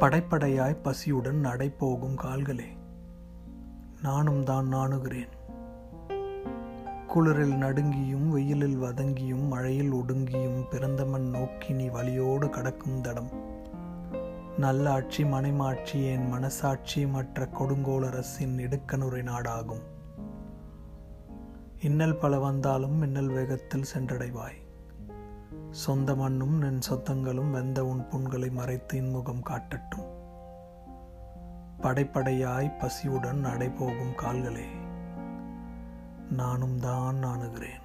படைப்படையாய் பசியுடன் நடைபோகும் கால்களே நானும் தான் நாணுகிறேன். குளிரில் நடுங்கியும் வெயிலில் வதங்கியும் மழையில் ஒடுங்கியும் பிறந்தமன் நோக்கி நீ வழியோடு கடக்கும் தடம். நல்லாட்சி மனைமாட்சி என் மனசாட்சி மற்ற கொடுங்கோளரசின் இடுக்கனுரை நாடாகும். இன்னல் பல வந்தாலும் மின்னல் வேகத்தில் சென்றடைவாய். சொந்த மண்ணும் நின் சொத்தங்களும் வெந்த உன் புண்களை மறைத்து இன்முகம் காட்டட்டும். படைப்படையாய் பசியுடன் நடைபோகும் கால்களே நானும் தான் நாணுகிறேன்.